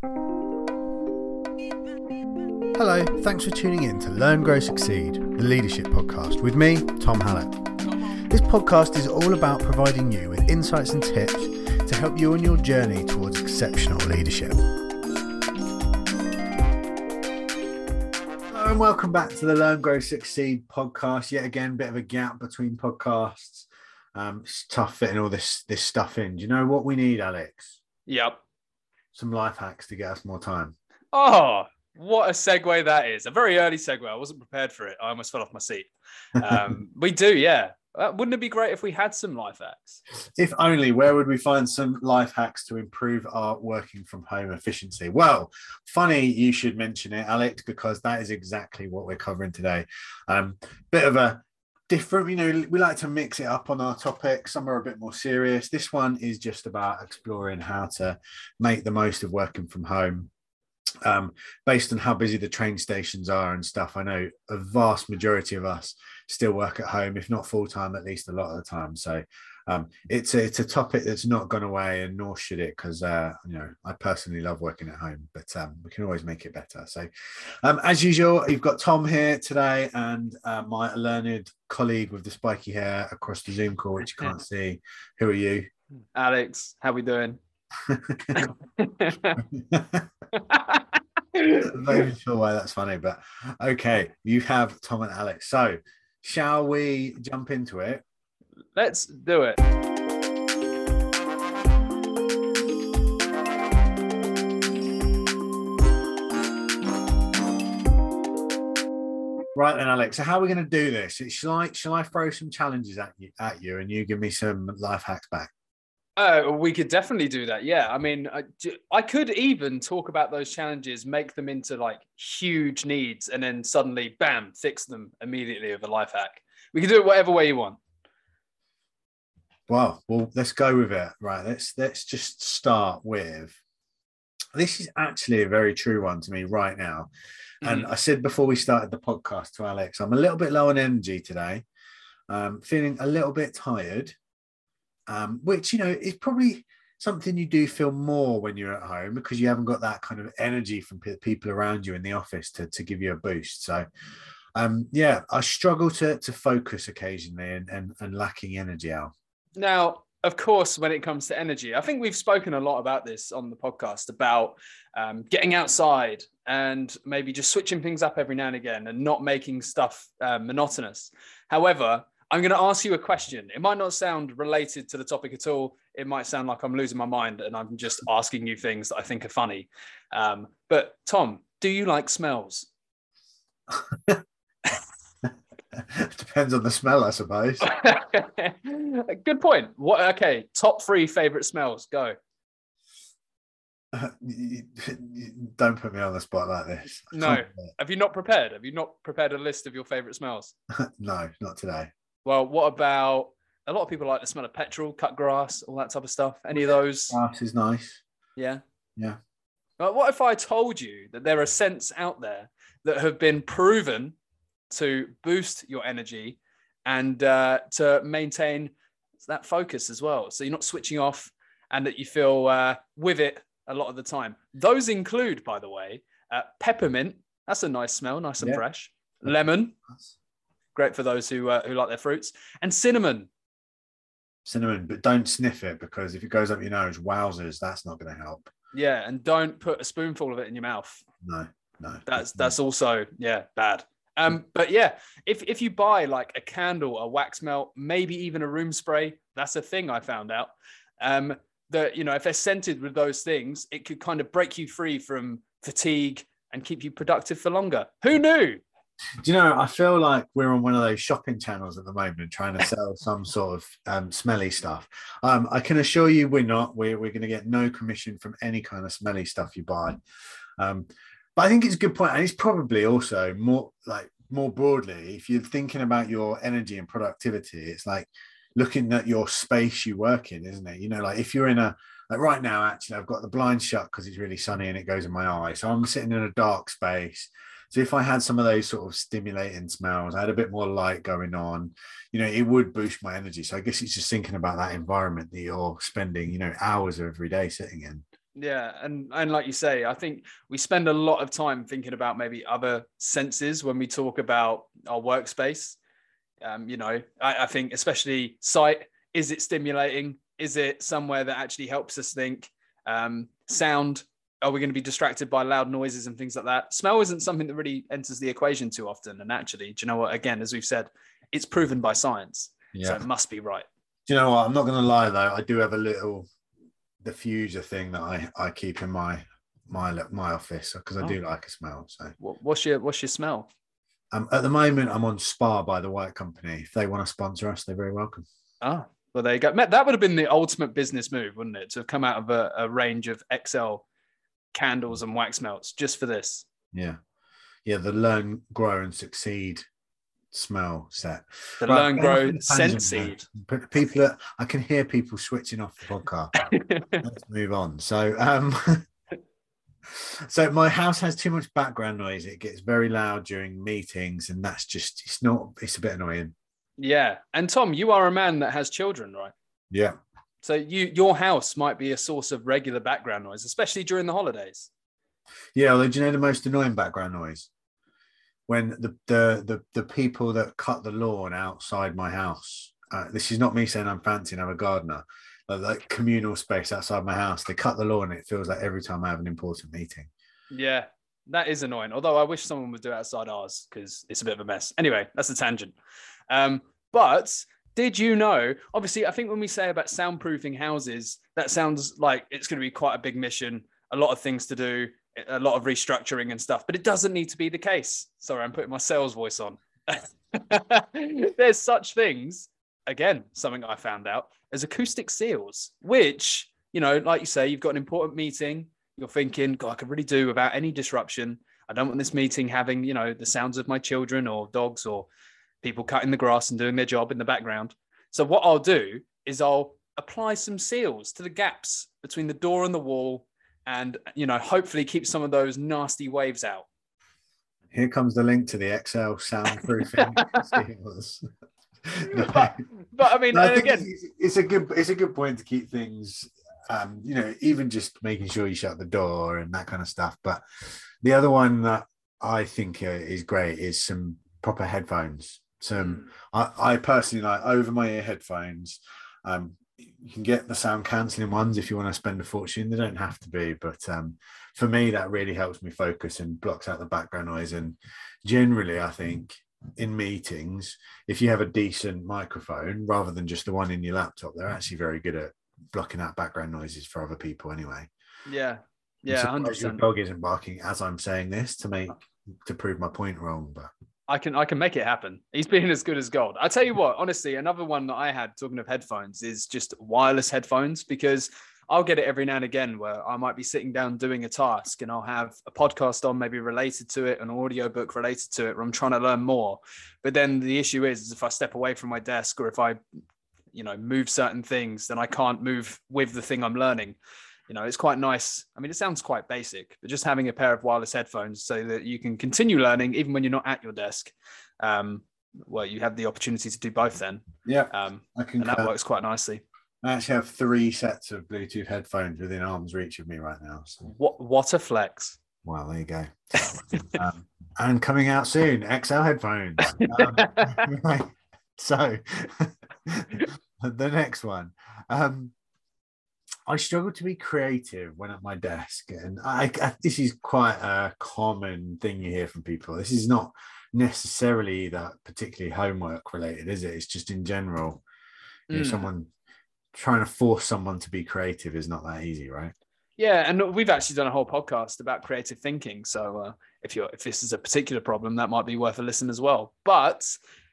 Hello, thanks for tuning in to Learn, Grow, Succeed, the leadership podcast with me, Tom Hallett. This podcast is all about providing you with insights and tips to help you on your journey towards exceptional leadership. Hello and welcome back to the Learn, Grow, Succeed podcast. Yet again, bit of a gap between podcasts. Um, it's tough fitting all this this stuff in. Do you know what we need, Alex? Yep. Some life hacks to get us more time. Oh, what a segue that is. A very early segue. I wasn't prepared for it. I almost fell off my seat. Um, we do, yeah. Uh, wouldn't it be great if we had some life hacks? If only, where would we find some life hacks to improve our working from home efficiency? Well, funny you should mention it, Alex, because that is exactly what we're covering today. Um, bit of a different, you know, we like to mix it up on our topics. Some are a bit more serious. This one is just about exploring how to make the most of working from home um, based on how busy the train stations are and stuff, I know a vast majority of us still work at home, if not full time, at least a lot of the time. So um, it's a, it's a topic that's not gone away, and nor should it, because uh, you know I personally love working at home, but um, we can always make it better. So, um, as usual, you've got Tom here today, and uh, my learned colleague with the spiky hair across the Zoom call, which you can't see. Who are you? Alex, how we doing? I'm not even sure why that's funny, but okay, you have Tom and Alex. So, shall we jump into it? Let's do it. Right then, Alex. So, how are we going to do this? Shall I shall I throw some challenges at you at you, and you give me some life hacks back? Uh, we could definitely do that. Yeah. I mean, I, I could even talk about those challenges, make them into like huge needs, and then suddenly, bam, fix them immediately with a life hack. We can do it whatever way you want. Well, well, let's go with it. Right. Let's let's just start with. This is actually a very true one to me right now. And mm-hmm. I said before we started the podcast to Alex, I'm a little bit low on energy today. Um, feeling a little bit tired um, which you know is probably something you do feel more when you're at home because you haven't got that kind of energy from people around you in the office to, to give you a boost. So, um, yeah, I struggle to to focus occasionally and, and, and lacking energy out. Now, of course, when it comes to energy, I think we've spoken a lot about this on the podcast about um, getting outside and maybe just switching things up every now and again and not making stuff uh, monotonous. However, I'm going to ask you a question. It might not sound related to the topic at all. It might sound like I'm losing my mind and I'm just asking you things that I think are funny. Um, but Tom, do you like smells? Depends on the smell, I suppose. Good point. What? Okay, top three favorite smells. Go. Uh, don't put me on the spot like this. No. Have you not prepared? Have you not prepared a list of your favorite smells? no, not today. Well, what about a lot of people like the smell of petrol, cut grass, all that type of stuff? Any of those? Grass is nice. Yeah. Yeah. But what if I told you that there are scents out there that have been proven to boost your energy and uh, to maintain that focus as well? So you're not switching off and that you feel uh, with it a lot of the time. Those include, by the way, uh, peppermint. That's a nice smell, nice and yeah. fresh. Lemon great for those who uh, who like their fruits. And cinnamon. Cinnamon, but don't sniff it because if it goes up your nose, wowzers, that's not going to help. Yeah, and don't put a spoonful of it in your mouth. No, no. That's that's also yeah bad. Um, but yeah, if if you buy like a candle, a wax melt, maybe even a room spray, that's a thing I found out. Um, that you know, if they're scented with those things, it could kind of break you free from fatigue and keep you productive for longer. Who knew? Do you know? I feel like we're on one of those shopping channels at the moment, trying to sell some sort of um, smelly stuff. Um, I can assure you, we're not. We're we're going to get no commission from any kind of smelly stuff you buy. Um, but I think it's a good point, and it's probably also more like more broadly, if you're thinking about your energy and productivity, it's like looking at your space you work in, isn't it? You know, like if you're in a like right now, actually, I've got the blind shut because it's really sunny and it goes in my eye, so I'm sitting in a dark space so if I had some of those sort of stimulating smells, I had a bit more light going on, you know, it would boost my energy. So I guess it's just thinking about that environment that you're spending, you know, hours of every day sitting in. Yeah, and and like you say, I think we spend a lot of time thinking about maybe other senses when we talk about our workspace. Um, you know, I, I think especially sight. Is it stimulating? Is it somewhere that actually helps us think? Um, sound. Are we going to be distracted by loud noises and things like that? Smell isn't something that really enters the equation too often. And actually, do you know what? Again, as we've said, it's proven by science, so it must be right. Do you know what? I'm not going to lie though. I do have a little diffuser thing that I I keep in my my my office because I do like a smell. So what's your what's your smell? um, at the moment, I'm on Spa by the White Company. If they want to sponsor us, they're very welcome. Ah, well, there you go. That would have been the ultimate business move, wouldn't it? To have come out of a, a range of XL candles and wax melts just for this. Yeah, yeah. The learn, grow, and succeed smell set. The Right, Learn Grow Scent Seed. But people, are, I can hear people switching off the podcast. Let's move on. So, um, so my house has too much background noise. It gets very loud during meetings, and that's just it's not. It's a bit annoying. yeah. And Tom, you are a man that has children, right? Yeah, So you your house might be a source of regular background noise, especially during the holidays. yeah. Although, do you know the most annoying background noise? When the the the, the people that cut the lawn outside my house. Uh, this is not me saying I'm fancy and I'm a gardener. But like communal space outside my house, they cut the lawn. It feels like every time I have an important meeting. Yeah, that is annoying. Although I wish someone would do it outside ours because it's a bit of a mess. Anyway, that's a tangent. Um, but did you know? Obviously, I think when we say about soundproofing houses, that sounds like it's going to be quite a big mission, a lot of things to do, a lot of restructuring and stuff. But it doesn't need to be the case. Sorry, I'm putting my sales voice on. There's such things. Again, something I found out as acoustic seals, which you know, like you say, you've got an important meeting you're thinking, God, I could really do without any disruption. I don't want this meeting having, you know, the sounds of my children or dogs or people cutting the grass and doing their job in the background. So what I'll do is I'll apply some seals to the gaps between the door and the wall and, you know, hopefully keep some of those nasty waves out. Here comes the link to the Excel soundproofing. But, but I mean, No, I again, it's, it's a good it's a good point to keep things um you know even just making sure you shut the door and that kind of stuff. But the other one that i think uh, is great is some proper headphones. Some I, I personally like over my ear headphones. Um you can get the sound cancelling ones if you want to spend a fortune. They don't have to be but um for me that really helps me focus and blocks out the background noise. And generally i think in meetings if you have a decent microphone rather than just the one in your laptop they're actually very good at blocking out background noises for other people anyway. Yeah, I'm yeah, your dog isn't barking as i'm saying this to make to prove my point wrong but I can I can make it happen. He's been as good as gold. I tell you what, honestly, another one that I had talking of headphones is just wireless headphones because I'll get it every now and again where I might be sitting down doing a task and I'll have a podcast on maybe related to it, an audio book related to it, where I'm trying to learn more. But then the issue is, is if I step away from my desk or if I, you know, move certain things, then I can't move with the thing I'm learning. You know, it's quite nice. I mean, it sounds quite basic, but just having a pair of wireless headphones so that you can continue learning even when you're not at your desk. Um, well, you have the opportunity to do both then, yeah um, i can and that works quite nicely. i actually have three sets of bluetooth headphones within arm's reach of me right now so What what a flex! well there you go um, and coming out soon xl headphones um, right. so the next one um i struggle to be creative when at my desk and I, I this is quite a common thing you hear from people this is not necessarily that particularly homework related is it it's just in general you know, Mm. someone trying to force someone to be creative is not that easy right Yeah, and we've actually done a whole podcast about creative thinking. So uh, if you're if this is a particular problem, that might be worth a listen as well. But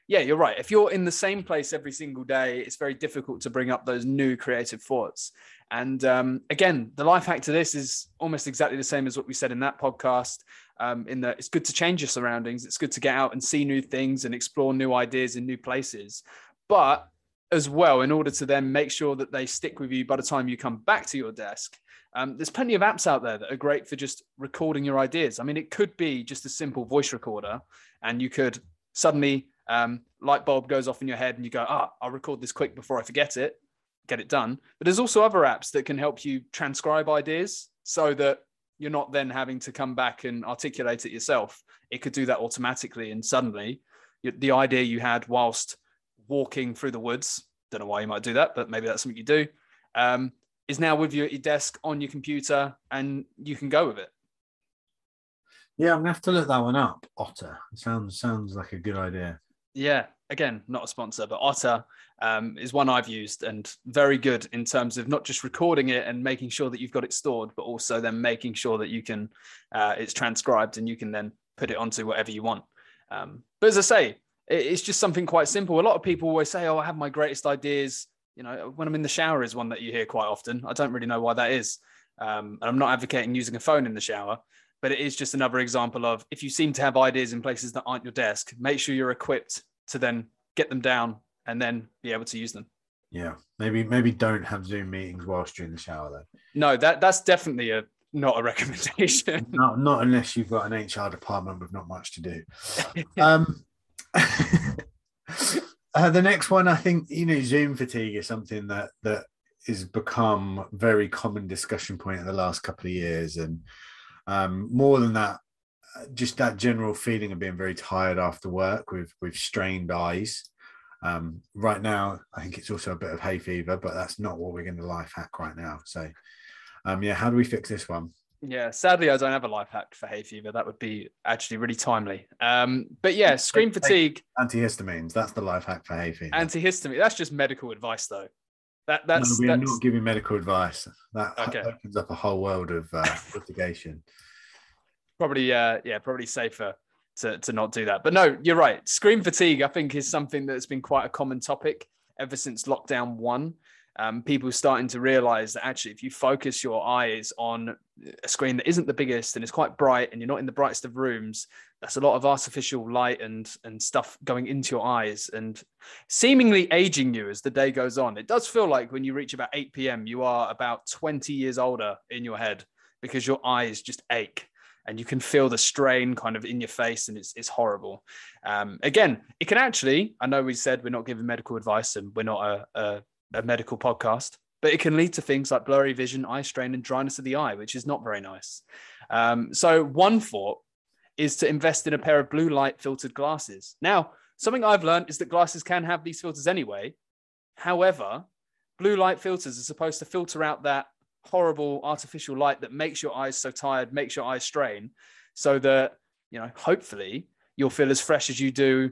yeah, you're right. If you're in the same place every single day, it's very difficult to bring up those new creative thoughts. And um, again, the life hack to this is almost exactly the same as what we said in that podcast. Um, in that it's good to change your surroundings. It's good to get out and see new things and explore new ideas in new places. But as well, in order to then make sure that they stick with you by the time you come back to your desk, um, there's plenty of apps out there that are great for just recording your ideas. I mean, it could be just a simple voice recorder, and you could suddenly um, light bulb goes off in your head, and you go, "Ah, I'll record this quick before I forget it." Get it done. But there's also other apps that can help you transcribe ideas. so that you're not then having to come back and articulate it yourself. It could do that automatically, and suddenly, the idea you had whilst walking through the woods, don't know why you might do that, but maybe that's something you do, um, is now with you at your desk on your computer, and you can go with it. Yeah, I'm gonna have to look that one up. Otter sounds sounds like a good idea. Yeah, again, not a sponsor, but Otter um, is one I've used and very good in terms of not just recording it and making sure that you've got it stored, but also then making sure that you can uh, it's transcribed and you can then put it onto whatever you want. Um, but as I say, it's just something quite simple. A lot of people always say, "Oh, I have my greatest ideas." You know, when I'm in the shower is one that you hear quite often. I don't really know why that is, um, and I'm not advocating using a phone in the shower but it is just another example of if you seem to have ideas in places that aren't your desk, make sure you're equipped to then get them down and then be able to use them. Yeah, maybe maybe don't have Zoom meetings whilst you're in the shower though. No, that that's definitely a not a recommendation. not not unless you've got an HR department with not much to do. um, uh, the next one, I think you know, Zoom fatigue is something that that has become very common discussion point in the last couple of years, and um, more than that, uh, just that general feeling of being very tired after work with with strained eyes. Um, right now, I think it's also a bit of hay fever, but that's not what we're going to life hack right now. So, um, yeah, how do we fix this one? Yeah, sadly, I don't have a life hack for hay fever. That would be actually really timely. Um, but yeah, screen fatigue. Antihistamines. That's the life hack for hay fever. Antihistamine. That's just medical advice, though. That that's. No, we're that's... not giving medical advice. That okay. opens up a whole world of uh, litigation. Probably, uh, yeah, probably safer to, to not do that. But no, you're right. Screen fatigue, I think, is something that's been quite a common topic ever since lockdown one. Um, people starting to realize that actually, if you focus your eyes on a screen that isn't the biggest and is quite bright, and you're not in the brightest of rooms, that's a lot of artificial light and and stuff going into your eyes and seemingly aging you as the day goes on. It does feel like when you reach about 8 p.m., you are about 20 years older in your head because your eyes just ache and you can feel the strain kind of in your face and it's, it's horrible um, again it can actually i know we said we're not giving medical advice and we're not a, a, a, medical podcast but it can lead to things like blurry vision eye strain and dryness of the eye which is not very nice um, so one thought is to invest in a pair of blue light filtered glasses now something i've learned is that glasses can have these filters anyway however blue light filters are supposed to filter out that horrible artificial light that makes your eyes so tired, makes your eyes strain, so that you know hopefully you'll feel as fresh as you do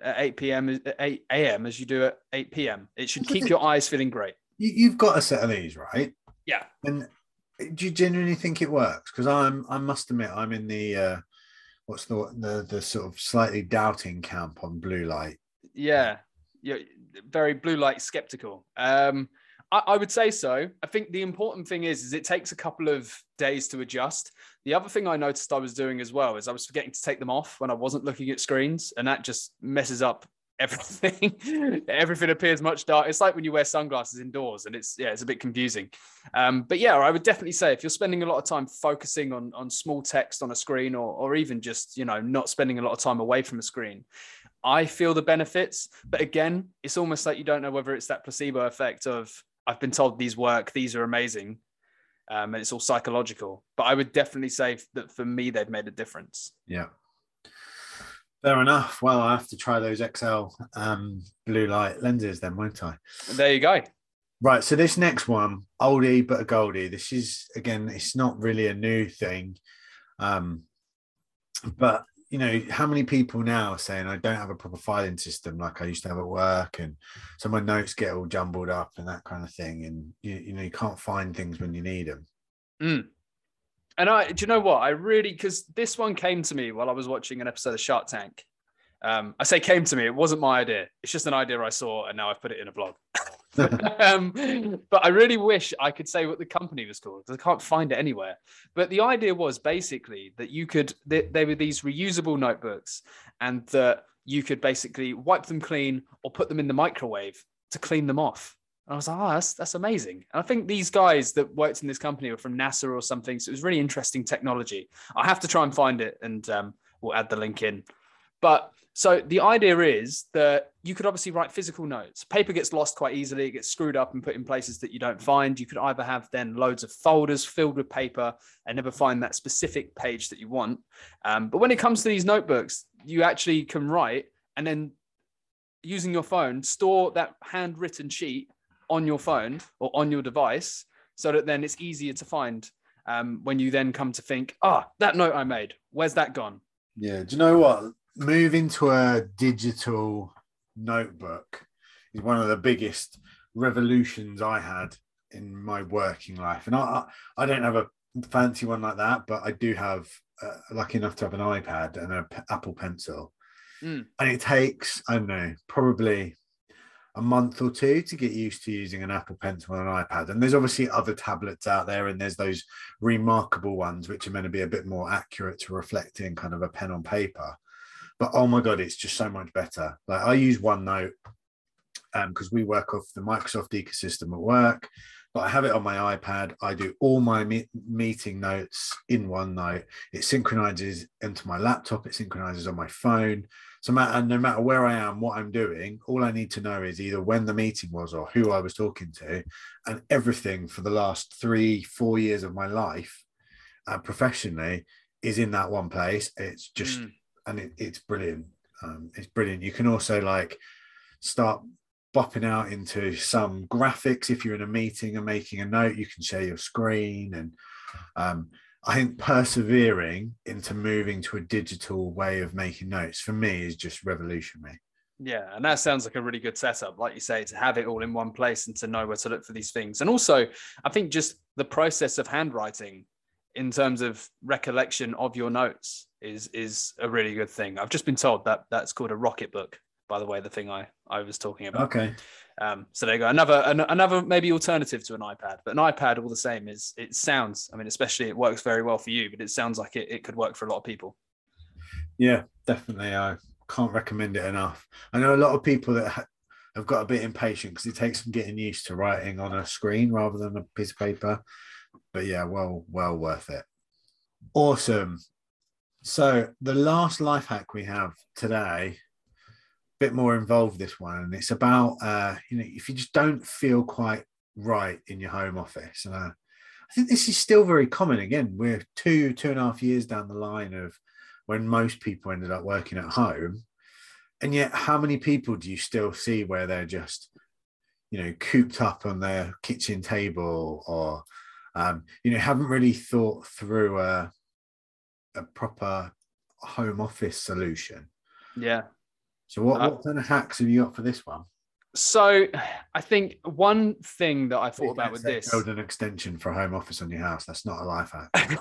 at 8 p.m. 8 a.m. as you do at 8 p.m. It should keep your eyes feeling great. You've got a set of these, right? Yeah. And do you genuinely think it works? Because I'm, I must admit, I'm in the uh, what's the the the sort of slightly doubting camp on blue light. Yeah, you're very blue light skeptical. Um, I, I would say so. I think the important thing is, is it takes a couple of days to adjust. The other thing I noticed I was doing as well is I was forgetting to take them off when I wasn't looking at screens, and that just messes up everything. everything appears much dark. It's like when you wear sunglasses indoors, and it's yeah, it's a bit confusing. Um, but yeah, I would definitely say if you're spending a lot of time focusing on on small text on a screen, or or even just you know not spending a lot of time away from a screen, I feel the benefits. But again, it's almost like you don't know whether it's that placebo effect of I've been told these work, these are amazing. Um, and it's all psychological. But I would definitely say that for me, they've made a difference. Yeah. Fair enough. Well, I have to try those XL um, blue light lenses then, won't I? There you go. Right. So this next one, oldie but a goldie. This is again, it's not really a new thing, um, but you know, how many people now are saying I don't have a proper filing system like I used to have at work, and so my notes get all jumbled up and that kind of thing, and you, you know you can't find things when you need them. Mm. And I, do you know what? I really because this one came to me while I was watching an episode of Shark Tank. Um, I say came to me; it wasn't my idea. It's just an idea I saw, and now I've put it in a blog. um, but I really wish I could say what the company was called because I can't find it anywhere. But the idea was basically that you could, they, they were these reusable notebooks and that you could basically wipe them clean or put them in the microwave to clean them off. I was like, oh, that's, that's amazing. And I think these guys that worked in this company were from NASA or something. So it was really interesting technology. I have to try and find it and um, we'll add the link in. But so the idea is that you could obviously write physical notes. Paper gets lost quite easily, it gets screwed up and put in places that you don't find. You could either have then loads of folders filled with paper and never find that specific page that you want. Um, but when it comes to these notebooks, you actually can write and then using your phone, store that handwritten sheet on your phone or on your device so that then it's easier to find um, when you then come to think, ah, oh, that note I made, where's that gone? Yeah. Do you know what? Moving to a digital notebook is one of the biggest revolutions I had in my working life. And I, I don't have a fancy one like that, but I do have, uh, lucky enough to have an iPad and an Apple Pencil. Mm. And it takes, I don't know, probably a month or two to get used to using an Apple Pencil and an iPad. And there's obviously other tablets out there, and there's those remarkable ones which are meant to be a bit more accurate to reflecting kind of a pen on paper. But oh my god, it's just so much better. Like I use OneNote because um, we work off the Microsoft ecosystem at work. But I have it on my iPad. I do all my me- meeting notes in OneNote. It synchronizes into my laptop. It synchronizes on my phone. So matter, no matter where I am, what I'm doing, all I need to know is either when the meeting was or who I was talking to, and everything for the last three, four years of my life, uh, professionally, is in that one place. It's just, mm. and it, it's brilliant. Um, it's brilliant. You can also like start bopping out into some graphics if you're in a meeting and making a note. You can share your screen and um, I think persevering into moving to a digital way of making notes for me is just revolutionary. Yeah, and that sounds like a really good setup, like you say, to have it all in one place and to know where to look for these things. And also, I think just the process of handwriting in terms of recollection of your notes is is a really good thing. I've just been told that that's called a Rocketbook, by the way, the thing I I was talking about. Okay. Um, so there you go. Another an, another maybe alternative to an iPad, but an iPad all the same is it sounds. I mean, especially it works very well for you, but it sounds like it, it could work for a lot of people. Yeah, definitely. I can't recommend it enough. I know a lot of people that ha- have got a bit impatient because it takes them getting used to writing on a screen rather than a piece of paper. But yeah, well, well worth it. Awesome. So the last life hack we have today bit more involved this one and it's about uh you know if you just don't feel quite right in your home office and uh, i think this is still very common. Again we're two two and a half years down the line of when most people ended up working at home and yet how many people do you still see where they're just you know cooped up on their kitchen table or um, you know haven't really thought through a, a proper home office solution? Yeah so what, uh, what kind of hacks have you got for this one? So I think one thing that I thought about with this build an extension for a home office on your house. That's not a life hack.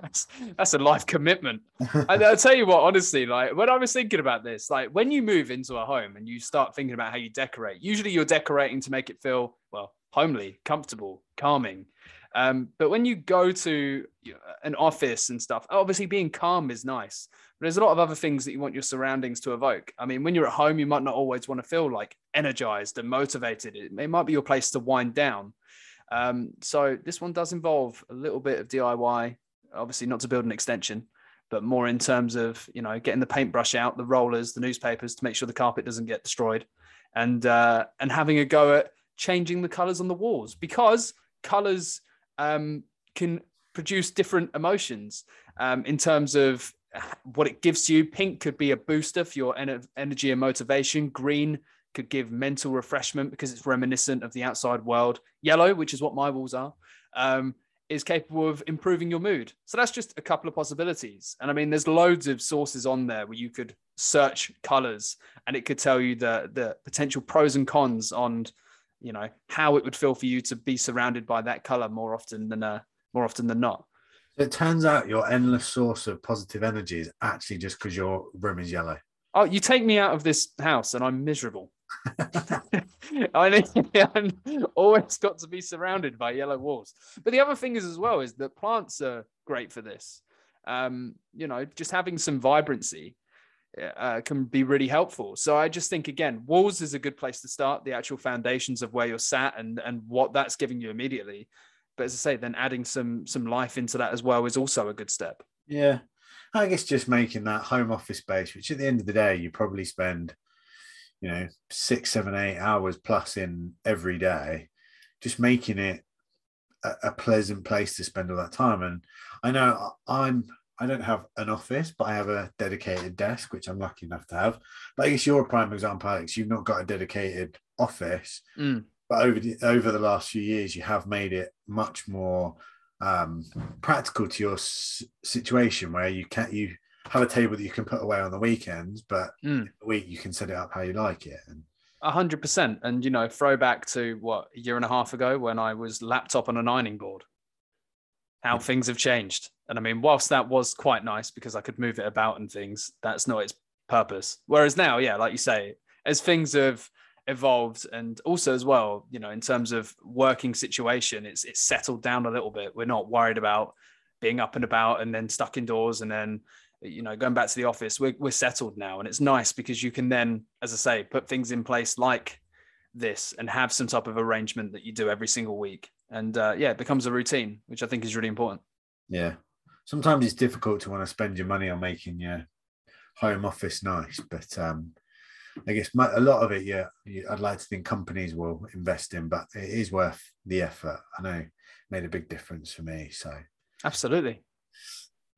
that's, that's, a life commitment. and I'll tell you what, honestly, like when I was thinking about this, like when you move into a home and you start thinking about how you decorate, usually you're decorating to make it feel well homely, comfortable, calming. Um, but when you go to an office and stuff, obviously being calm is nice. But there's a lot of other things that you want your surroundings to evoke. I mean, when you're at home, you might not always want to feel like energized and motivated. It, it might be your place to wind down. Um, so this one does involve a little bit of DIY, obviously not to build an extension, but more in terms of you know getting the paintbrush out, the rollers, the newspapers to make sure the carpet doesn't get destroyed, and uh, and having a go at changing the colors on the walls because colors um, can produce different emotions um, in terms of what it gives you. Pink could be a booster for your energy and motivation. Green could give mental refreshment because it's reminiscent of the outside world. Yellow, which is what my walls are, um, is capable of improving your mood. So that's just a couple of possibilities. And I mean, there's loads of sources on there where you could search colors and it could tell you the the potential pros and cons on, you know, how it would feel for you to be surrounded by that color more often than uh, more often than not. It turns out your endless source of positive energy is actually just because your room is yellow. Oh, you take me out of this house and I'm miserable. I I'm always got to be surrounded by yellow walls. But the other thing is as well is that plants are great for this. Um, you know, just having some vibrancy uh, can be really helpful. So I just think again, walls is a good place to start. The actual foundations of where you're sat and and what that's giving you immediately. But as I say, then adding some some life into that as well is also a good step. Yeah, I guess just making that home office space, which at the end of the day, you probably spend, you know, six, seven, eight hours plus in every day, just making it a, a pleasant place to spend all that time. And I know I'm I don't have an office, but I have a dedicated desk, which I'm lucky enough to have. But I guess you're a prime example, Alex. You've not got a dedicated office, Mm. But over the, over the last few years, you have made it much more um, practical to your s- situation, where you can you have a table that you can put away on the weekends, but Mm. the week you can set it up how you like it. And A hundred percent. And you know, throwback to what a year and a half ago when I was laptop on an ironing board. How things have changed. And I mean, whilst that was quite nice because I could move it about and things, that's not its purpose. Whereas now, yeah, like you say, as things have evolved and also as well, you know, in terms of working situation, it's it's settled down a little bit. We're not worried about being up and about and then stuck indoors and then you know going back to the office. We're, we're settled now and it's nice because you can then as i say put things in place like this and have some type of arrangement that you do every single week. And uh, yeah it becomes a routine which i think is really important. Yeah, sometimes it's difficult to want to spend your money on making your home office nice, but um, I guess my, a lot of it, yeah, I'd like to think companies will invest in, but it is worth the effort. I know it made a big difference for me. So absolutely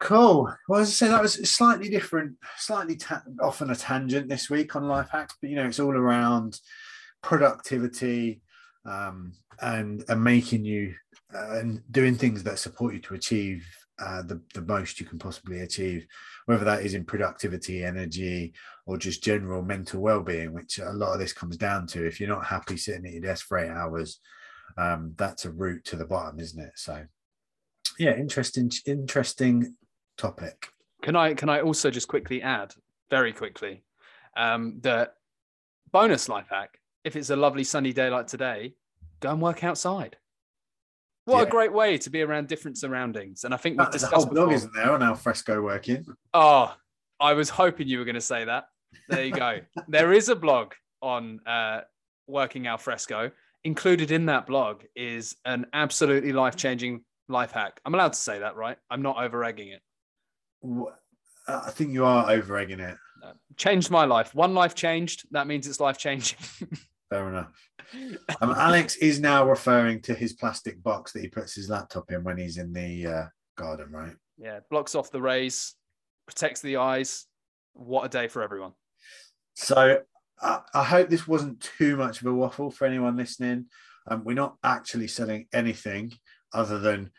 cool. Well, as I say, that was slightly different, slightly ta- off on a tangent this week on life hacks, but you know, it's all around productivity um, and and making you uh, and doing things that support you to achieve uh, the the most you can possibly achieve, whether that is in productivity, energy, or just general mental well-being, which a lot of this comes down to. If you're not happy sitting at your desk for eight hours, um, that's a route to the bottom, isn't it? So, yeah, interesting, interesting topic. can i can i also just quickly add very quickly um, that bonus life hack if it's a lovely sunny day like today go and work outside what a great way to be around different surroundings and i think we've discussed whole blog, before, isn't there, on Al Fresco working? Oh, I was hoping you were going to say that. There you go. there is a blog on uh, working al fresco. Included in that blog is an absolutely life changing life hack. I'm allowed to say that, right? I'm not over egging it. Uh, I think you are over egging it. Uh, changed my life. One life changed. That means it's life changing. Fair enough. Um, Alex is now referring to his plastic box that he puts his laptop in when he's in the uh, garden, right? yeah, blocks off the rays, protects the eyes. What a day for everyone. So I, I hope this wasn't too much of a waffle for anyone listening. Um, we're not actually selling anything other than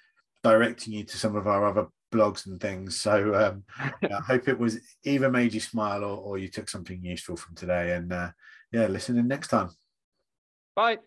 directing you to some of our other blogs and things. So um, I hope it was either made you smile or, or you took something useful from today. And uh, yeah, listen in next time. Bye.